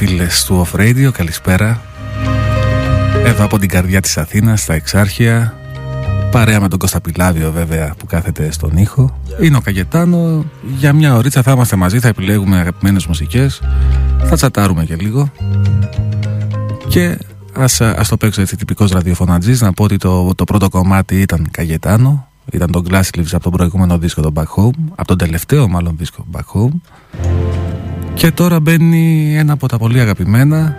Φίλοι και φίλες του Off Radio, καλησπέρα. Εδώ από την καρδιά της Αθήνας, στα Εξάρχεια, παρέα με τον Κώστα Πιλάβιο βέβαια που κάθεται στον ήχο. Είναι ο Καγετάνο, για μια ωρίτσα θα είμαστε μαζί, θα επιλέγουμε αγαπημένες μουσικές, θα τσατάρουμε και λίγο. Και ας, ας το παίξω έτσι τυπικός ραδιοφωνατζής, να πω ότι το, το πρώτο κομμάτι ήταν Καγετάνο, ήταν το Glass Leaves από τον προηγούμενο δίσκο, τον Back Home, από τον τελευταίο μάλλον δίσκο Back Home. Και τώρα μπαίνει ένα από τα πολύ αγαπημένα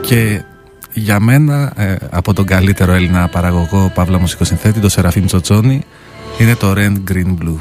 και για μένα ε, από τον καλύτερο Έλληνα παραγωγό Παύλα Μουσικοσυνθέτη, το Σεραφείμ Τσοτσόνη, είναι το Red Green Blue.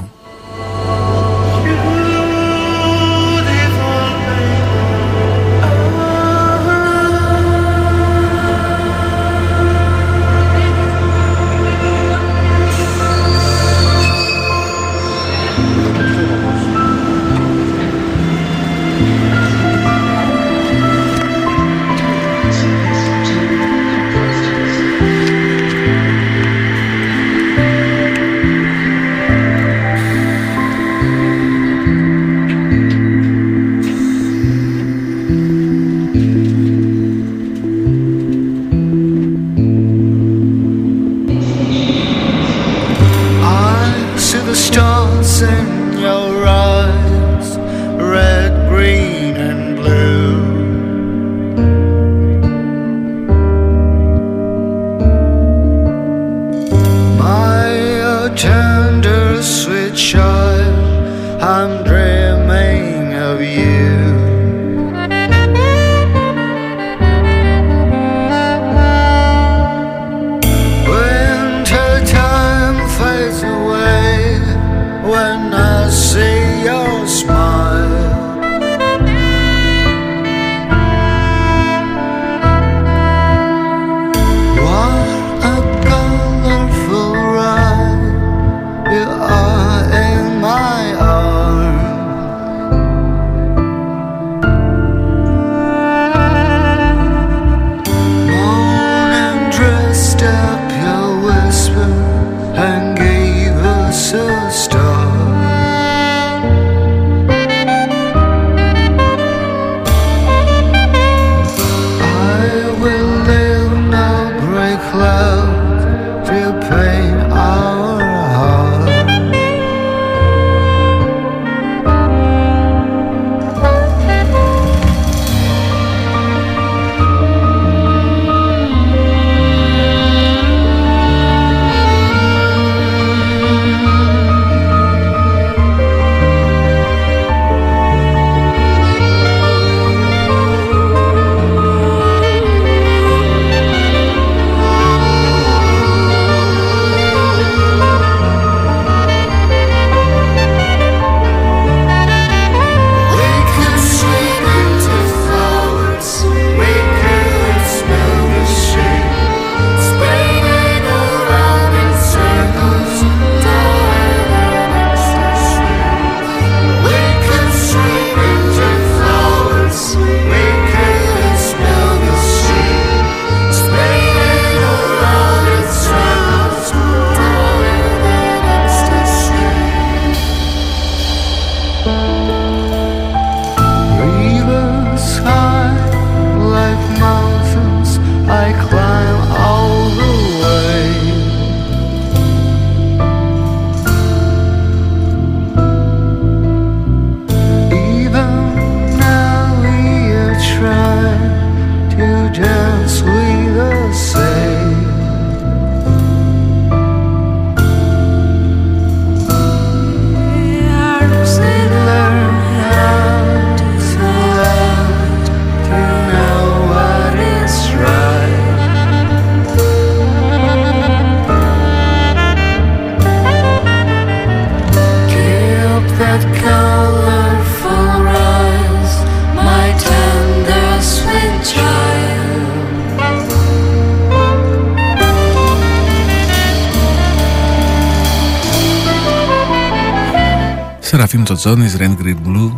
Τζόνις, Rain Green Blue.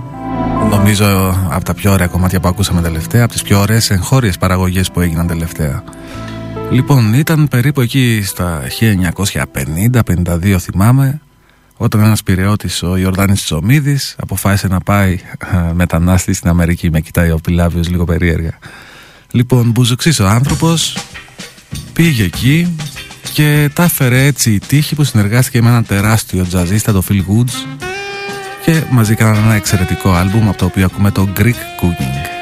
Νομίζω από τα πιο ωραία κομμάτια που ακούσαμε τελευταία Από τις πιο ωραίες εγχώριες παραγωγές που έγιναν τελευταία. Λοιπόν ήταν περίπου εκεί στα 1950-52 θυμάμαι όταν ένας πυρεώτης ο Ιορδάνης Τσομίδης αποφάσισε να πάει μετανάστη στην Αμερική. Με κοιτάει ο Πιλάβιος λίγο περίεργα. Λοιπόν μπουζουξής ο άνθρωπος πήγε εκεί και τα έφερε έτσι η τύχη που συνεργάστηκε με έναν τεράστιο τζαζίστα το Phil Woods και μαζί κάνανε ένα εξαιρετικό άλμπουμ από το οποίο ακούμε το Greek Cooking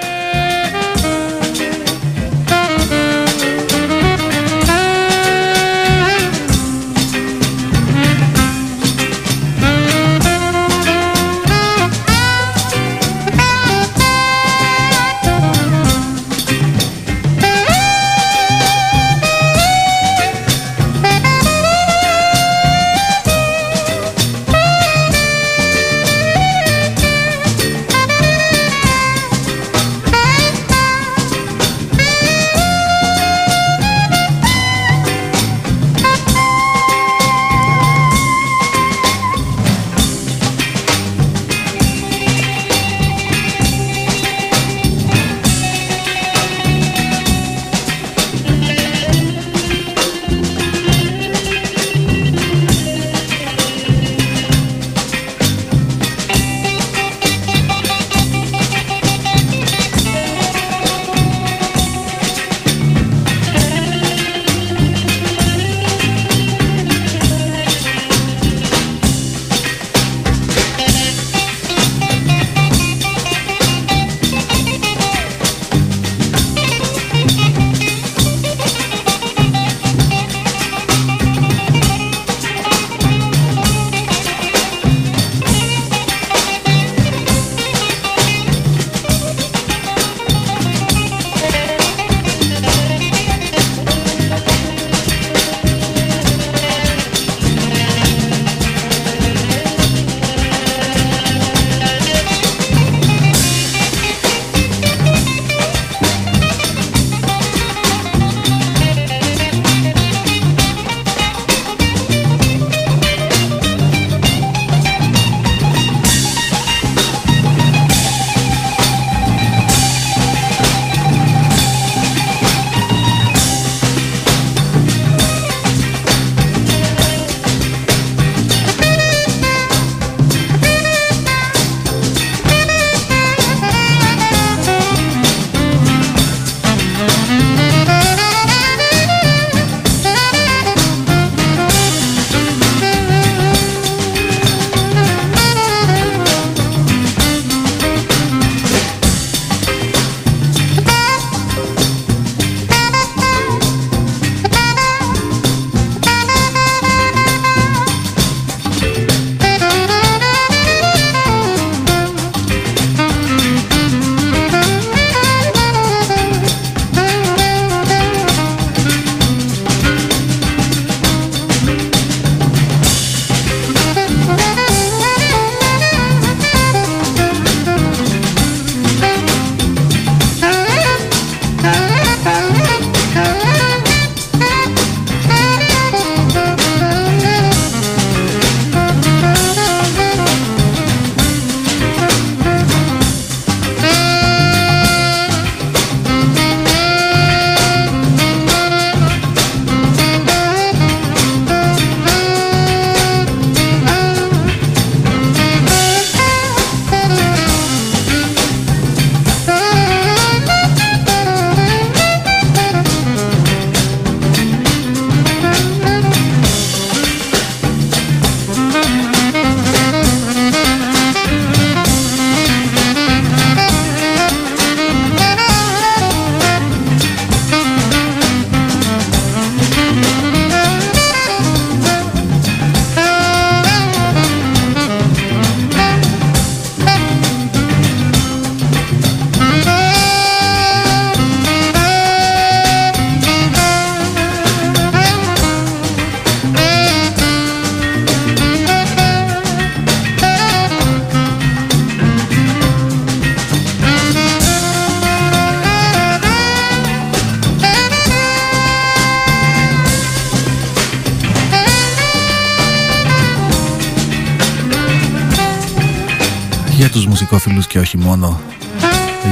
όχι μόνο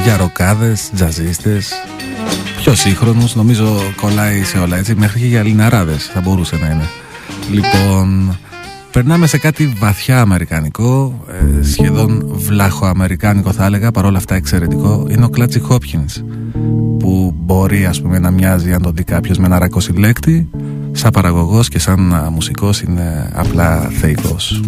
για ροκάδες, τζαζίστες πιο σύγχρονους νομίζω κολλάει σε όλα έτσι μέχρι και για λιναράδες θα μπορούσε να είναι λοιπόν Περνάμε σε κάτι βαθιά αμερικανικό, ε, σχεδόν βλάχο-αμερικάνικο θα έλεγα, παρόλα αυτά εξαιρετικό. Είναι ο Κλάτσι Χόπκινς, που μπορεί ας πούμε να μοιάζει αν το δει κάποιος με ένα ράκο συλλέκτη, σαν παραγωγός και σαν μουσικός είναι απλά θεϊκός.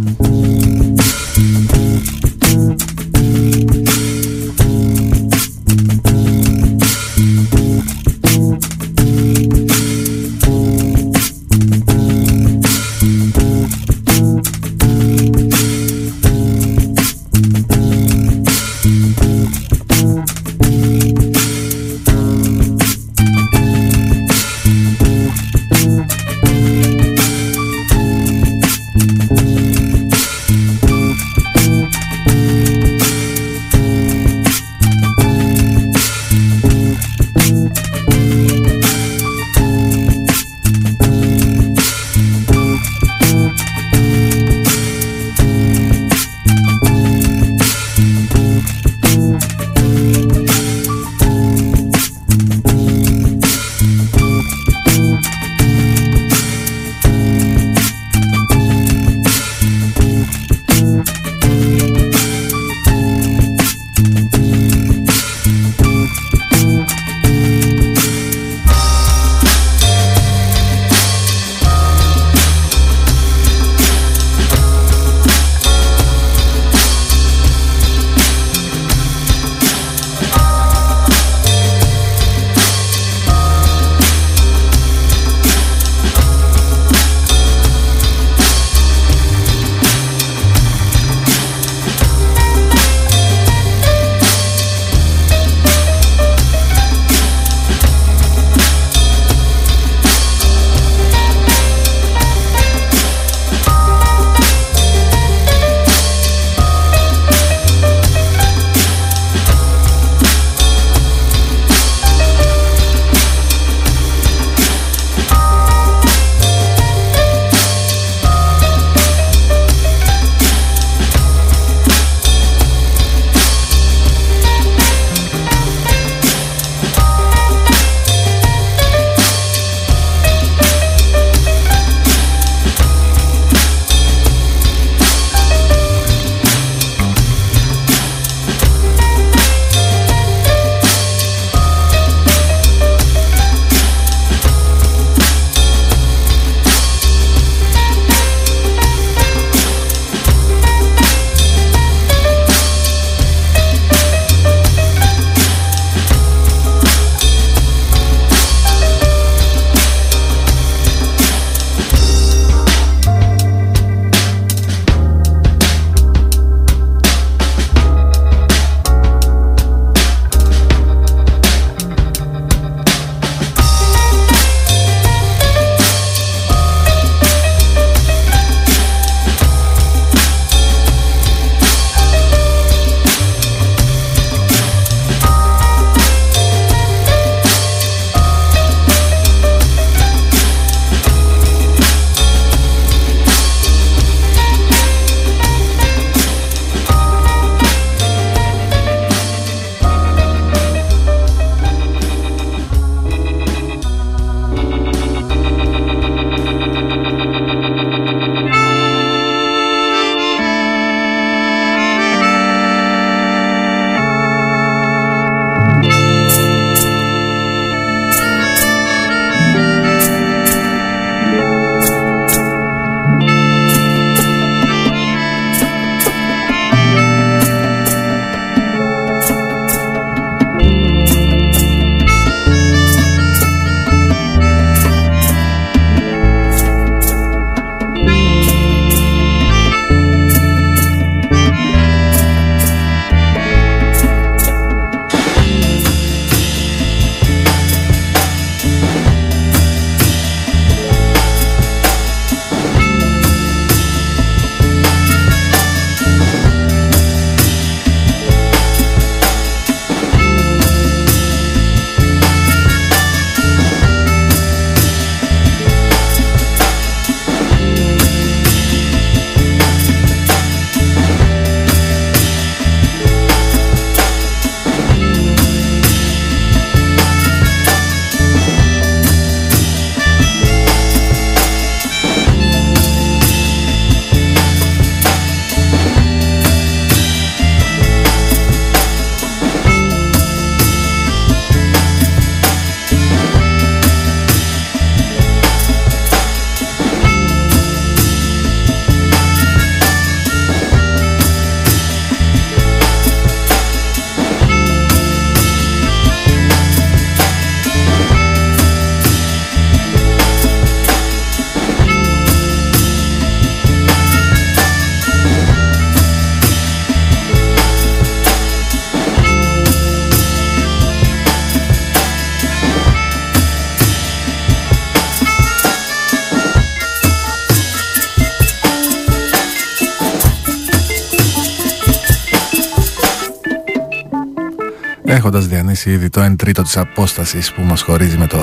Έχοντας διανύσει ήδη το 1 τρίτο της απόστασης που μας χωρίζει με το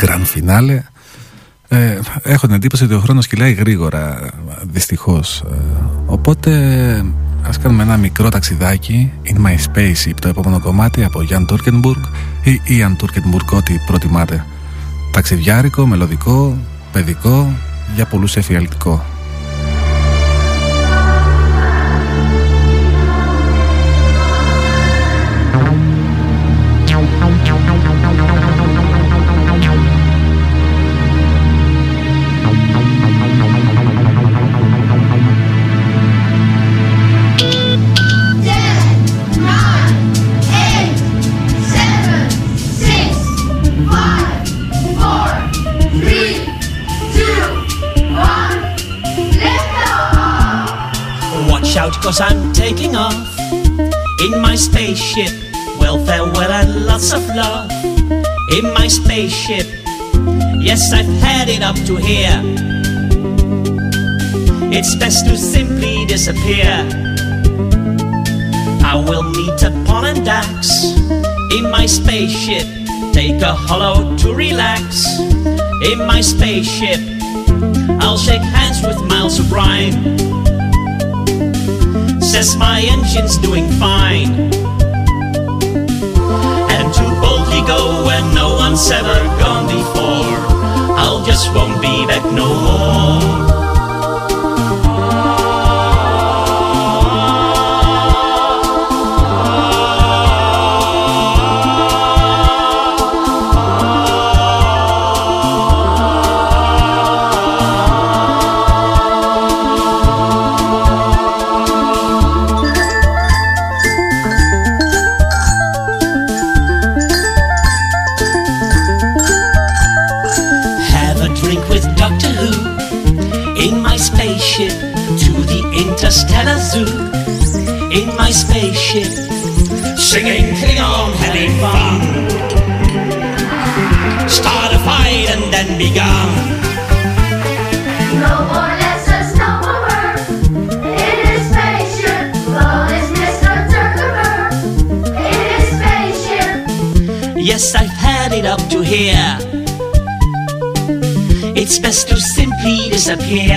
Grand Finale ε, Έχω την εντύπωση ότι ο χρόνος κυλάει γρήγορα δυστυχώς. Ε, Οπότε ας κάνουμε ένα μικρό ταξιδάκι. In My Spaceship το επόμενο κομμάτι από Jan Turkenburg ή Ian Turkenburg ό,τι προτιμάτε. Ταξιδιάρικο, μελωδικό, παιδικό, για πολλούς εφιαλτικό love in my spaceship. Yes, I've had it up to here. It's best to simply disappear. I will meet upon and Dax in my spaceship. Take a hollow to relax in my spaceship. I'll shake hands with Miles O'Brien says my engine's doing fine. One's ever gone before. I'll just won't be back no more. spaceship, singing Klingon, having fun. Start a fight and then be gone. Yes, I've had it up to here. It's best to simply disappear.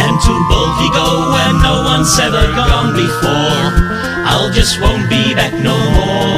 and to boldly go away one's ever gone before. I'll just won't be back no more.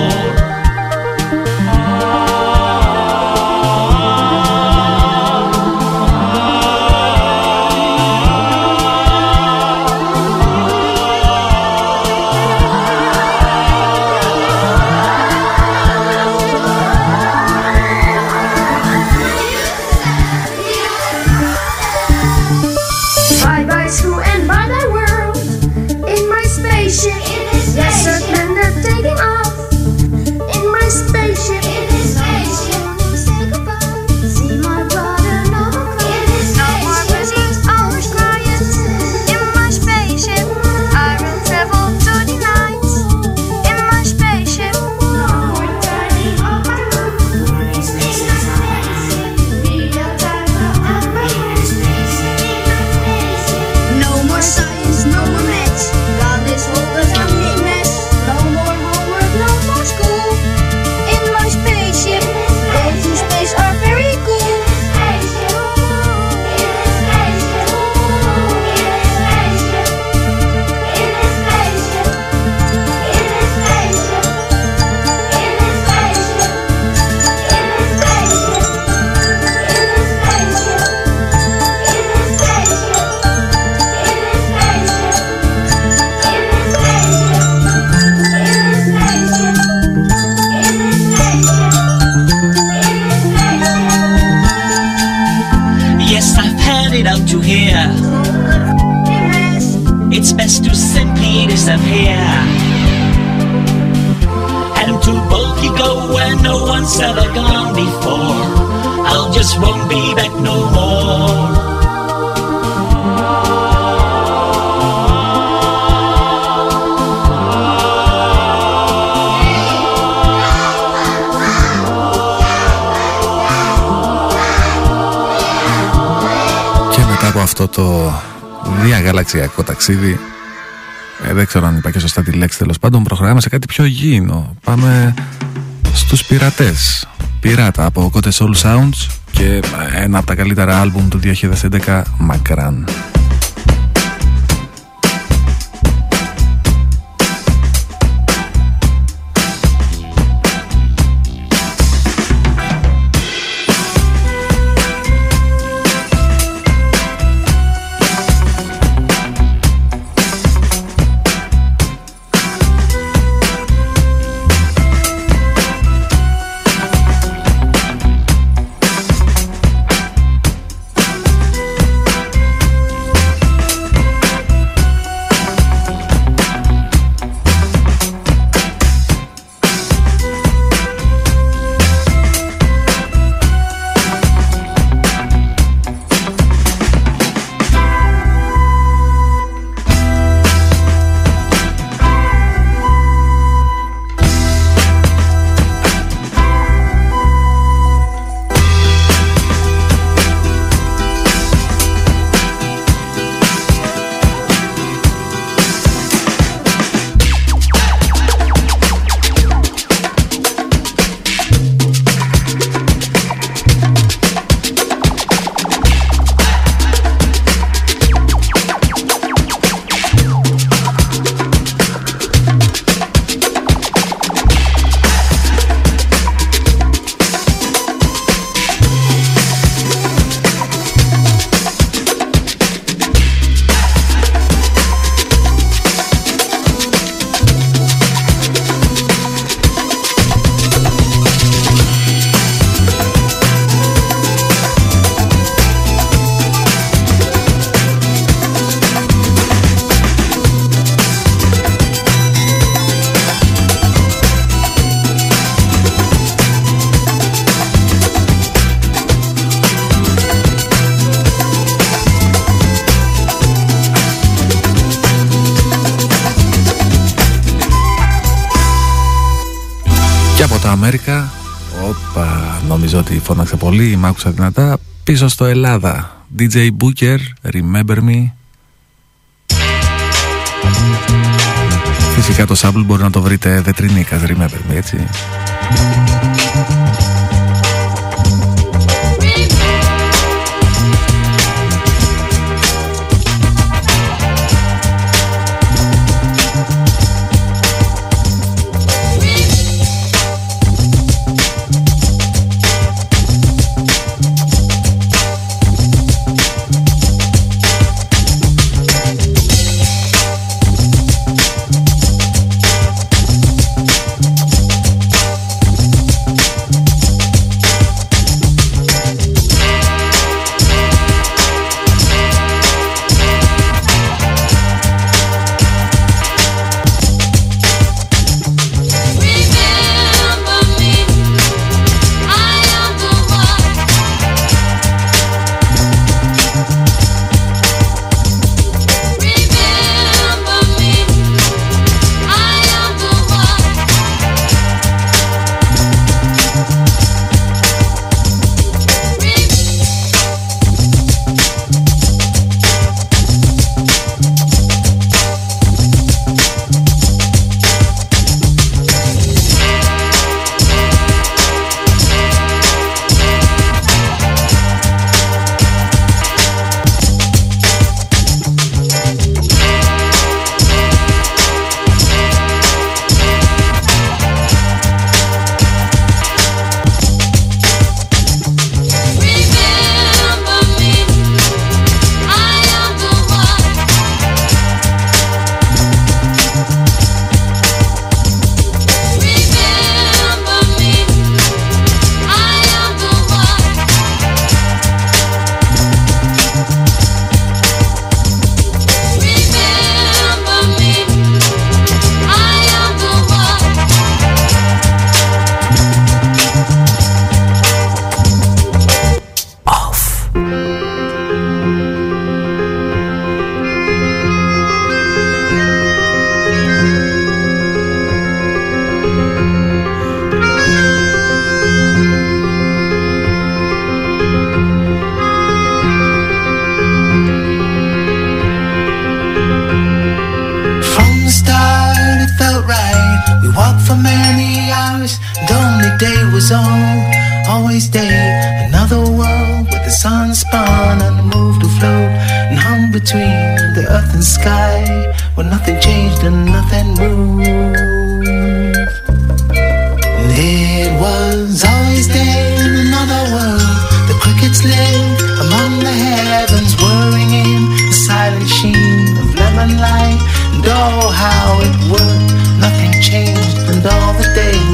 Αυτό το διαγαλαξιακό ταξίδι ε, δεν ξέρω αν είπα και σωστά τη λέξη τέλος πάντων, προχωράμε σε κάτι πιο γήινο. Πάμε στους πειρατές. Πειράτα από Kote Soul Sounds και ένα από τα καλύτερα άλμπουμ του 2011, Μακράν. Ότι φώναξε πολύ, μ' άκουσα δυνατά. Πίσω στο Ελλάδα, DJ Booker, Remember Me. Φυσικά το sample μπορεί να το βρείτε δετρινίκας, Remember Me, έτσι.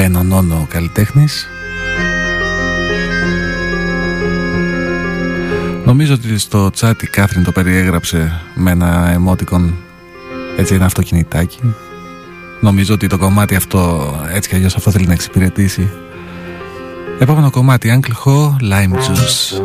Μπένο Νόνο καλλιτέχνης. Νομίζω ότι στο chat η Κάθριν το περιέγραψε με ένα εμότικον έτσι ένα αυτοκινητάκι. Νομίζω ότι το κομμάτι αυτό έτσι κι αλλιώς αυτό θέλει να εξυπηρετήσει. Επόμενο κομμάτι Uncle Ho Lime Juice.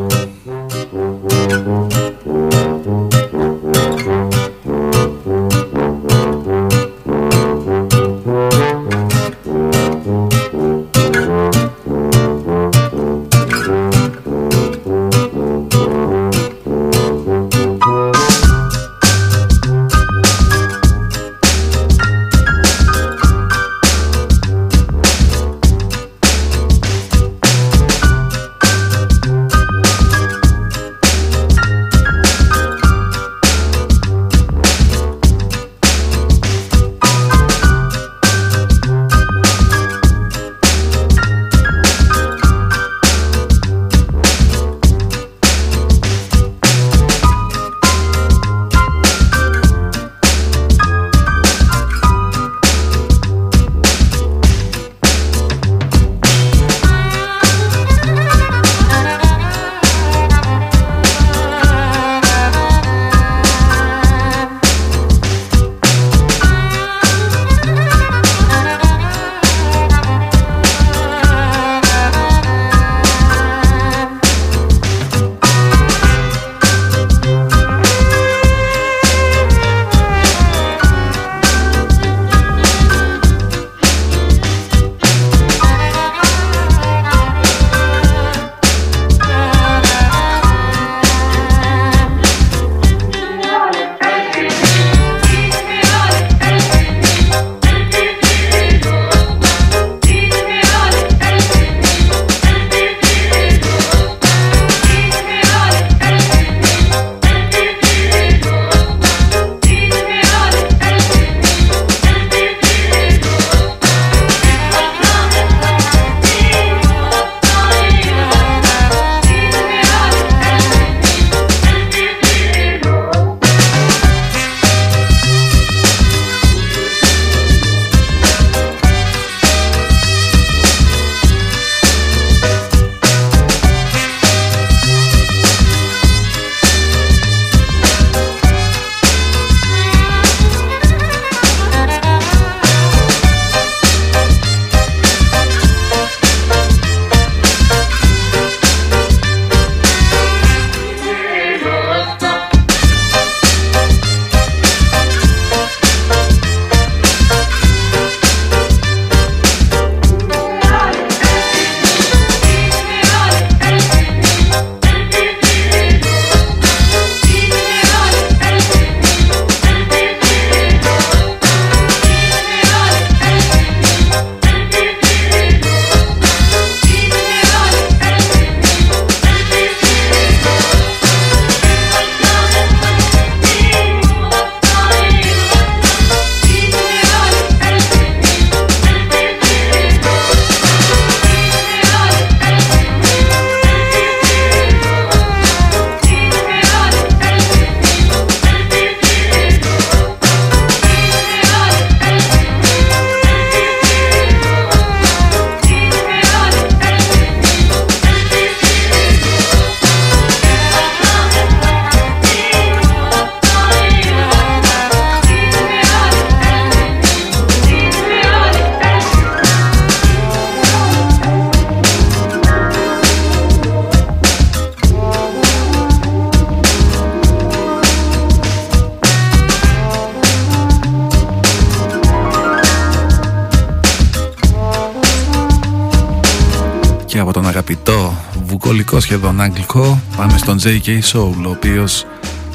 Βουκολικό σχεδόν αγγλικό πάμε στον J.K. Soul ο οποίος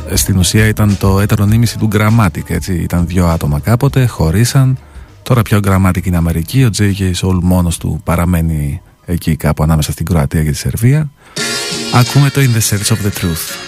ε, στην ουσία ήταν το έτερο νήμιση του Grammatic έτσι. ήταν δύο άτομα κάποτε, χωρίσαν τώρα πια ο Grammatic είναι Αμερική ο J.K. Soul μόνος του παραμένει εκεί κάπου ανάμεσα στην Κροατία και τη Σερβία ακούμε το In the Search of the Truth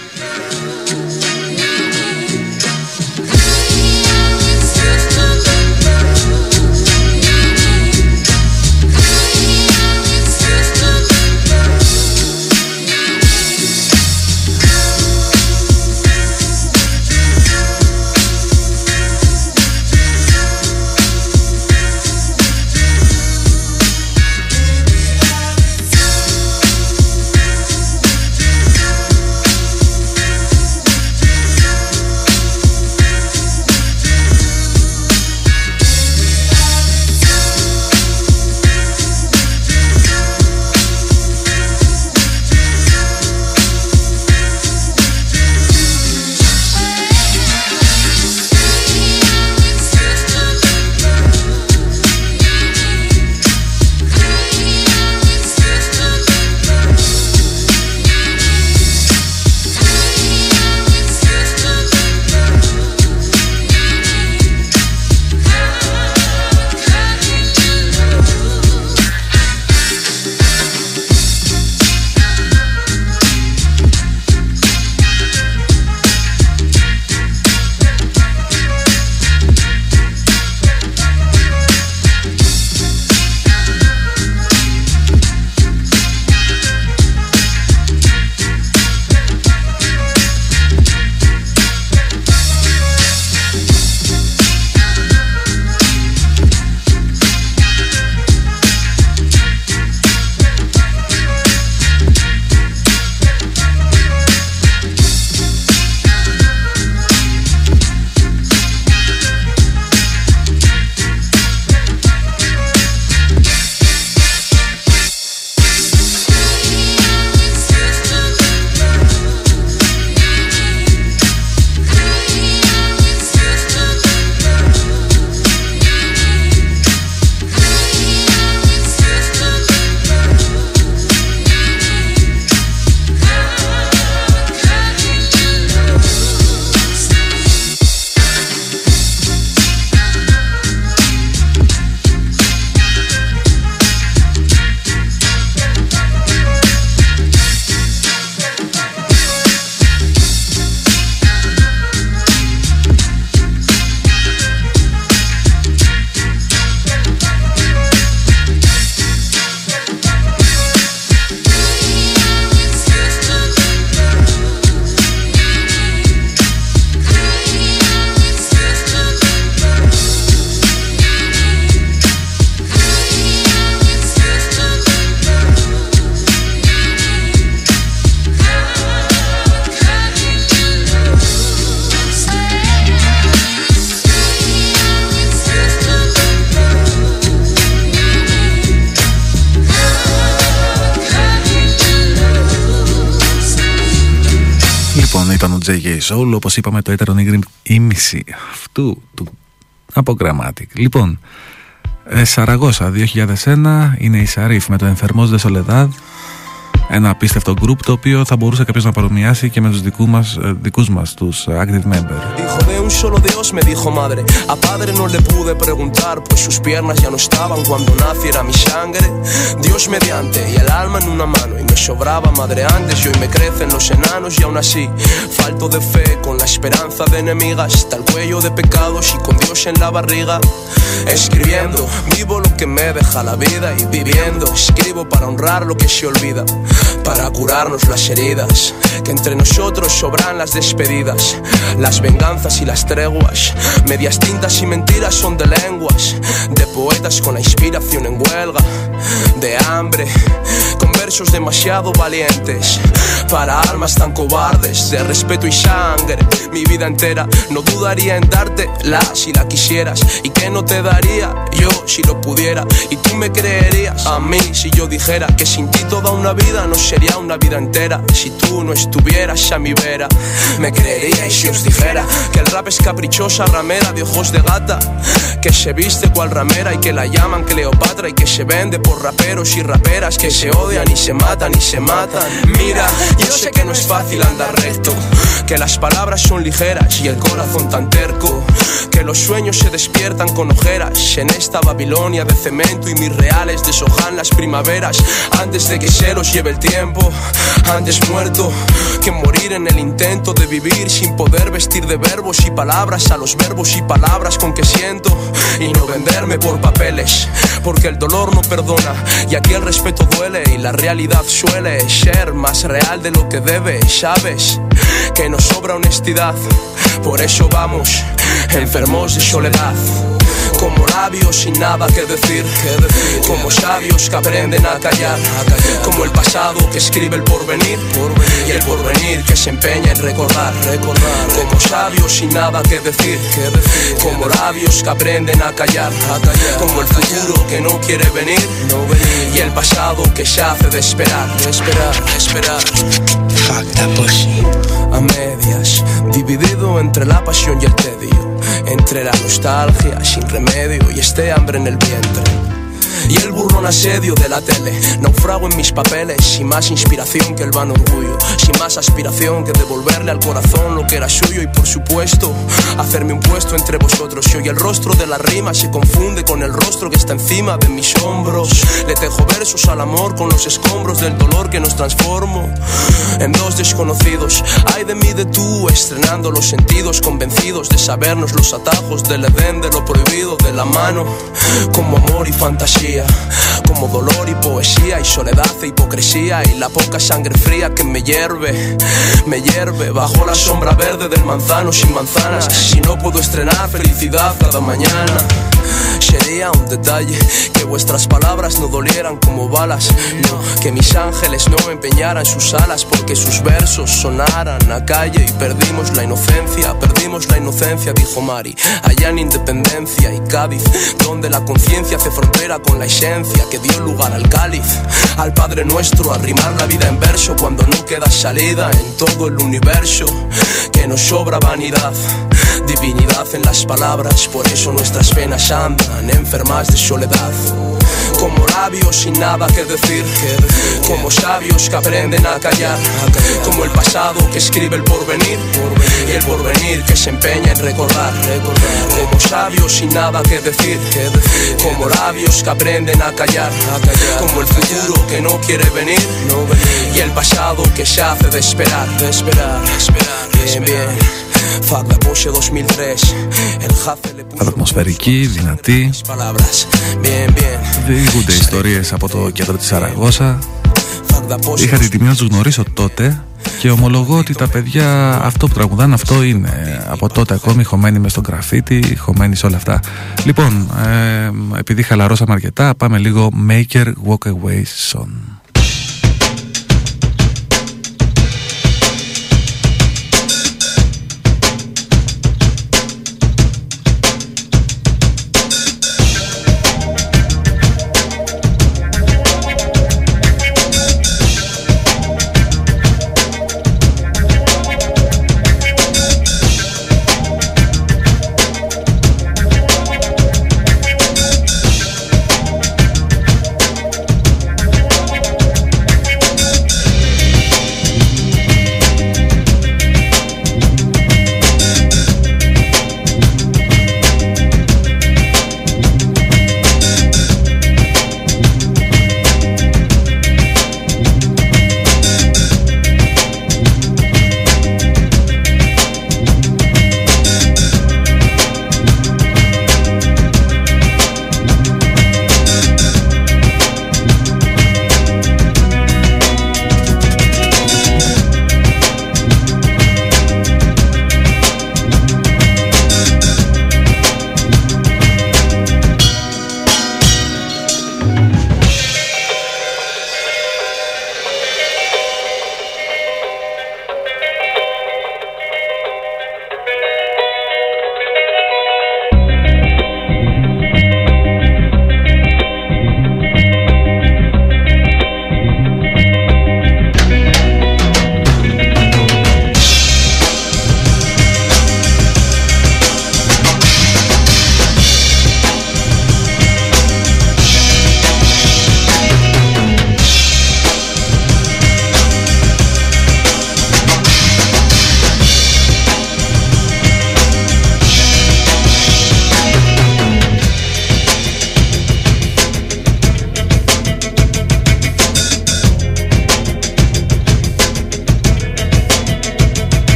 Soul, όπως είπαμε το έτερο ήμιση αυτού του από Grammatic. Λοιπόν, ε, Σαραγώσα 2001 είναι η Σαρίφ με το Ενθερμός de Soledad ένα απίστευτο group το οποίο θα μπορούσε κάποιο να παρομοιάσει και με του δικού μα δικούς μας, τους active member. Hijo de un solo Dios me dijo madre. A padre no le pude preguntar, pues sus piernas ya no estaban cuando naciera mi sangre. Dios mediante y el alma en una mano. Y me sobraba madre antes y hoy me crecen los enanos y aún así falto de fe con la esperanza de enemigas. Tal cuello de pecados y con Dios en la barriga. Escribiendo, vivo lo que me deja la vida y viviendo. Escribo para honrar lo que se olvida para curarnos las heridas, que entre nosotros sobran las despedidas, las venganzas y las treguas, medias tintas y mentiras son de lenguas, de poetas con la inspiración en huelga, de hambre, con versos demasiado valientes para almas tan cobardes de respeto y sangre. Mi vida entera no dudaría en darte la si la quisieras y que no te daría yo si lo pudiera y tú me creerías a mí si yo dijera que sin ti toda una vida no sería una vida entera. Si tú no estuvieras a mi vera, me creeríais si os dijera que el rap es caprichosa ramera de ojos de gata que se viste cual ramera y que la llaman Cleopatra y que se vende por raperos y raperas que se odian y se matan y se matan. Mira, yo sé que no es fácil andar recto, que las palabras son ligeras y el corazón tan terco, que los sueños se despiertan con ojeras en esta Babilonia de cemento y mis reales deshojan las primaveras antes de que se los lleve el tiempo, antes muerto que morir en el intento de vivir sin poder vestir de verbos y palabras a los verbos y palabras con que siento y no venderme por papeles, porque el dolor no perdona y aquí el respeto duele y la realidad suele ser más real de lo que debe, sabes que nos sobra honestidad, por eso vamos enfermos de soledad como labios sin nada que decir, como sabios que aprenden a callar, como el pasado que escribe el porvenir, y el porvenir que se empeña en recordar, como sabios sin nada que decir, como labios que aprenden a callar, como el futuro que no quiere venir, y el pasado que se hace de esperar, de esperar, de esperar. A medias, dividido entre la pasión y el tedio, entre la nostalgia sin remedio y este hambre en el vientre. Y el burrón asedio de la tele, naufrago en mis papeles, sin más inspiración que el vano orgullo, sin más aspiración que devolverle al corazón lo que era suyo y por supuesto, hacerme un puesto entre vosotros. Y hoy el rostro de la rima se confunde con el rostro que está encima de mis hombros. Le tejo versos al amor con los escombros del dolor que nos transformo en dos desconocidos. Ay de mí, de tú, estrenando los sentidos, convencidos de sabernos los atajos del Edén, de lo prohibido, de la mano, como amor y fantasía, como dolor y poesía, y soledad e hipocresía, y la poca sangre fría que me hierve, me hierve bajo la sombra verde del manzano sin manzanas. Si no puedo estrenar felicidad cada mañana. Sería un detalle que vuestras palabras no dolieran como balas. No, que mis ángeles no empeñaran sus alas porque sus versos sonaran a calle y perdimos la inocencia. Perdimos la inocencia, dijo Mari. Allá en Independencia y Cádiz, donde la conciencia hace frontera con la esencia que dio lugar al cáliz. Al Padre Nuestro, a rimar la vida en verso cuando no queda salida en todo el universo. Que nos sobra vanidad, divinidad en las palabras. Por eso nuestras penas andan enfermas de soledad. Como labios sin nada que decir, como sabios que aprenden a callar, como el pasado que escribe el porvenir y el porvenir que se empeña en recordar, como sabios sin nada que decir, como labios que aprenden a callar, como el futuro que no quiere venir y el pasado que se hace de esperar, de esperar, esperar. Fuck la Porsche 2003, el Hazel le puso Ατμοσφαιρική, δυνατή. mis palabras, bien, bien. Διηγούνται ιστορίες από το κέντρο της Σαραγώσα. Fuck la Porsche Είχα την τιμή να τους γνωρίσω τότε και ομολογώ ότι τα παιδιά αυτό που τραγουδάνε αυτό είναι. Από τότε ακόμη χωμένοι μες στον γραφίτι, χωμένοι σε όλα αυτά. Λοιπόν, ε, επειδή χαλαρώσαμε αρκετά, πάμε λίγο Maker Walk Away Song.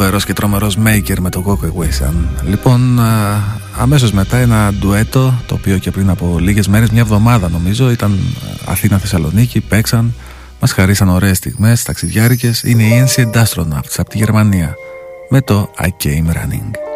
Φοβερός και τρομερός Maker με το Walk Away Son. Λοιπόν, αμέσως μετά ένα ντουέτο, το οποίο και πριν από λίγες μέρες, μια εβδομάδα νομίζω, ήταν Αθήνα-Θεσσαλονίκη, παίξαν, μας χαρίσαν ωραίες στιγμές, ταξιδιάρικες, είναι η Ancient Astronauts από τη Γερμανία, με το I Came Running.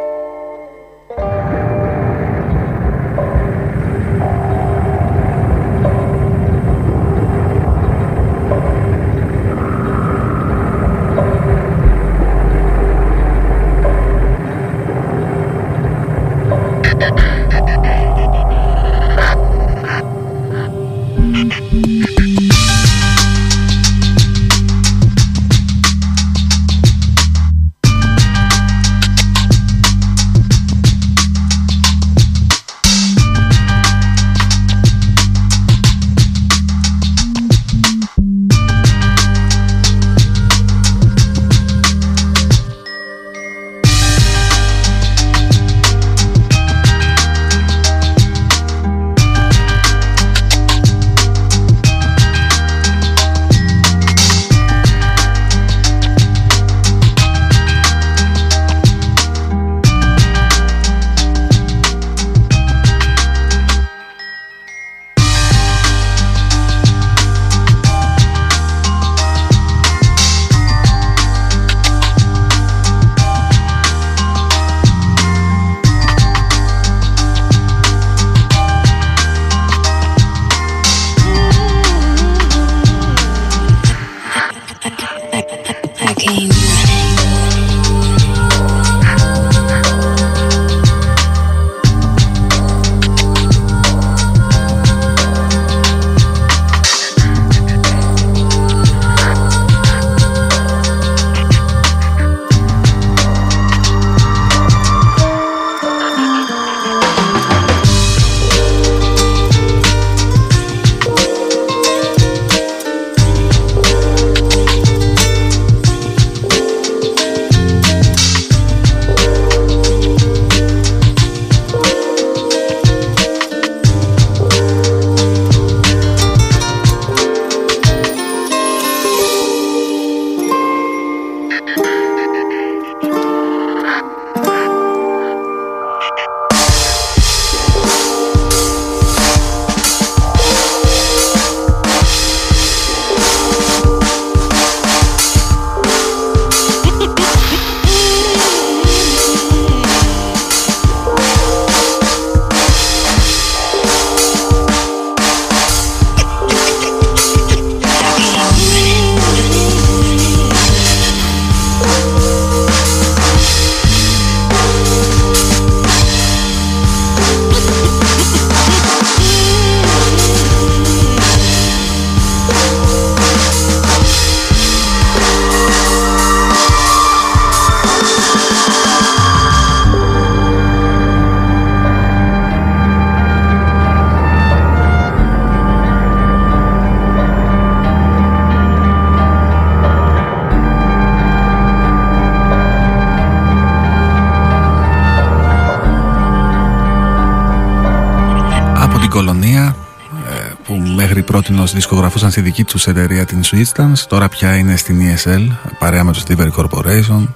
Δισκογραφούσαν στη δική τους εταιρεία την Switchstance τώρα πια είναι στην ESL παρέα με το Stever Corporation.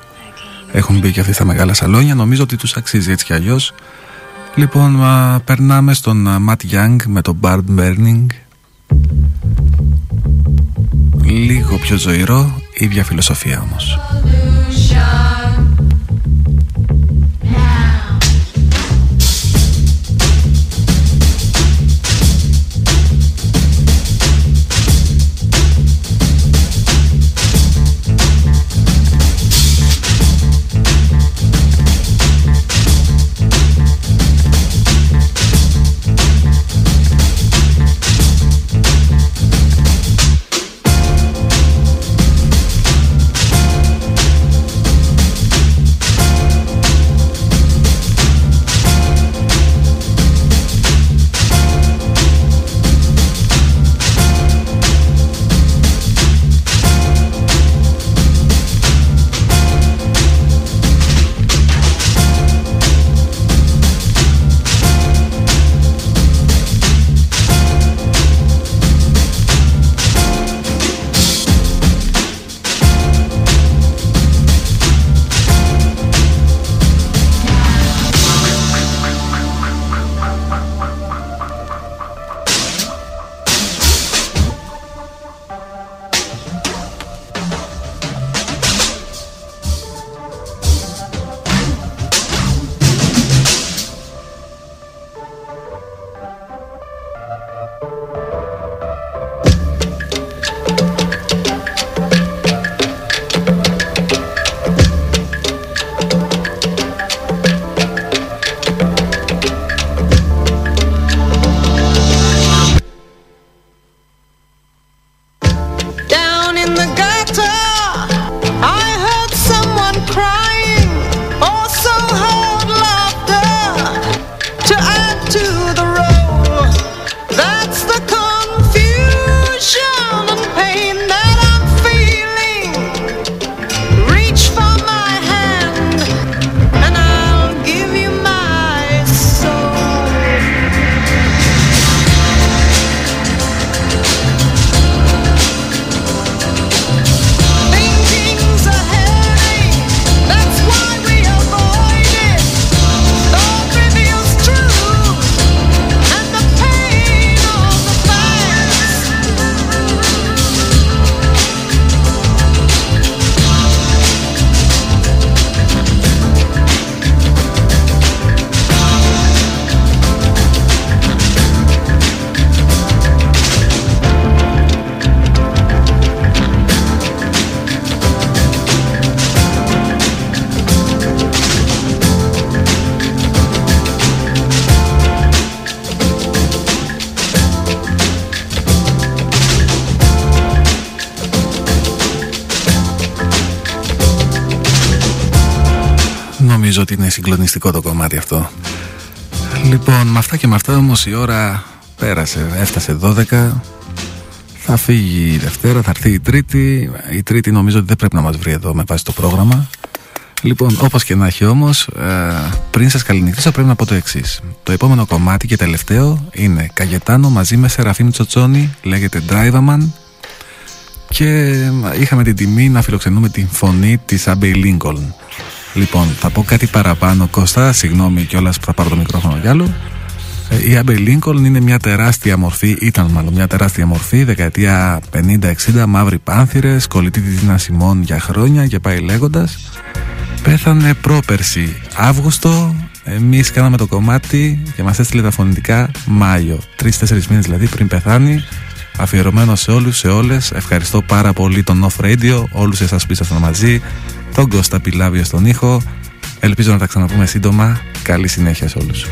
Έχουν μπει και αυτοί στα μεγάλα σαλόνια. Νομίζω ότι τους αξίζει έτσι κι αλλιώς. Λοιπόν περνάμε στον Matt Young με το Bard Burning. Λίγο πιο ζωηρό ίδια φιλοσοφία όμως συγκλονιστικό το κομμάτι αυτό. Λοιπόν, με αυτά και με αυτά όμως η ώρα πέρασε, έφτασε 12. Θα φύγει η Δευτέρα, θα έρθει η Τρίτη. Η Τρίτη νομίζω ότι δεν πρέπει να μας βρει εδώ με βάση το πρόγραμμα. Λοιπόν, όπως και να έχει όμως, ε, πριν σας καληνυχτήσω πρέπει να πω το εξής. Το επόμενο κομμάτι και τελευταίο είναι Καγετάνο μαζί με Σεραφείμ Τσοτσόνη, λέγεται Driverman και είχαμε την τιμή να φιλοξενούμε την φωνή της Άμπεϊ Λίνκολν. Λοιπόν, θα πω κάτι παραπάνω, Κώστα, συγγνώμη κιόλας που θα πάρω το μικρόφωνο κι άλλο. Ε, η Άμπεϊ Λίνκολν είναι μια τεράστια μορφή, ήταν μάλλον μια τεράστια μορφή, δεκαετία 50-60, μαύροι πάνθυρες, κολλητή της Δίνα Σιμών για χρόνια και πάει λέγοντας. Πέθανε πρόπερση Αύγουστο, εμείς κάναμε το κομμάτι και μας έστειλε τα φωνητικά Μάιο. Τρει-τέσσερι μήνες δηλαδή πριν πεθάνει αφιερωμένο σε όλους, σε όλες. Ευχαριστώ πάρα πολύ τον Off Radio όλους εσάς που ήσασταν μαζί τον Κώστα Πιλάβιο στον ήχο. Ελπίζω να τα ξαναπούμε σύντομα. Καλή συνέχεια σε όλους.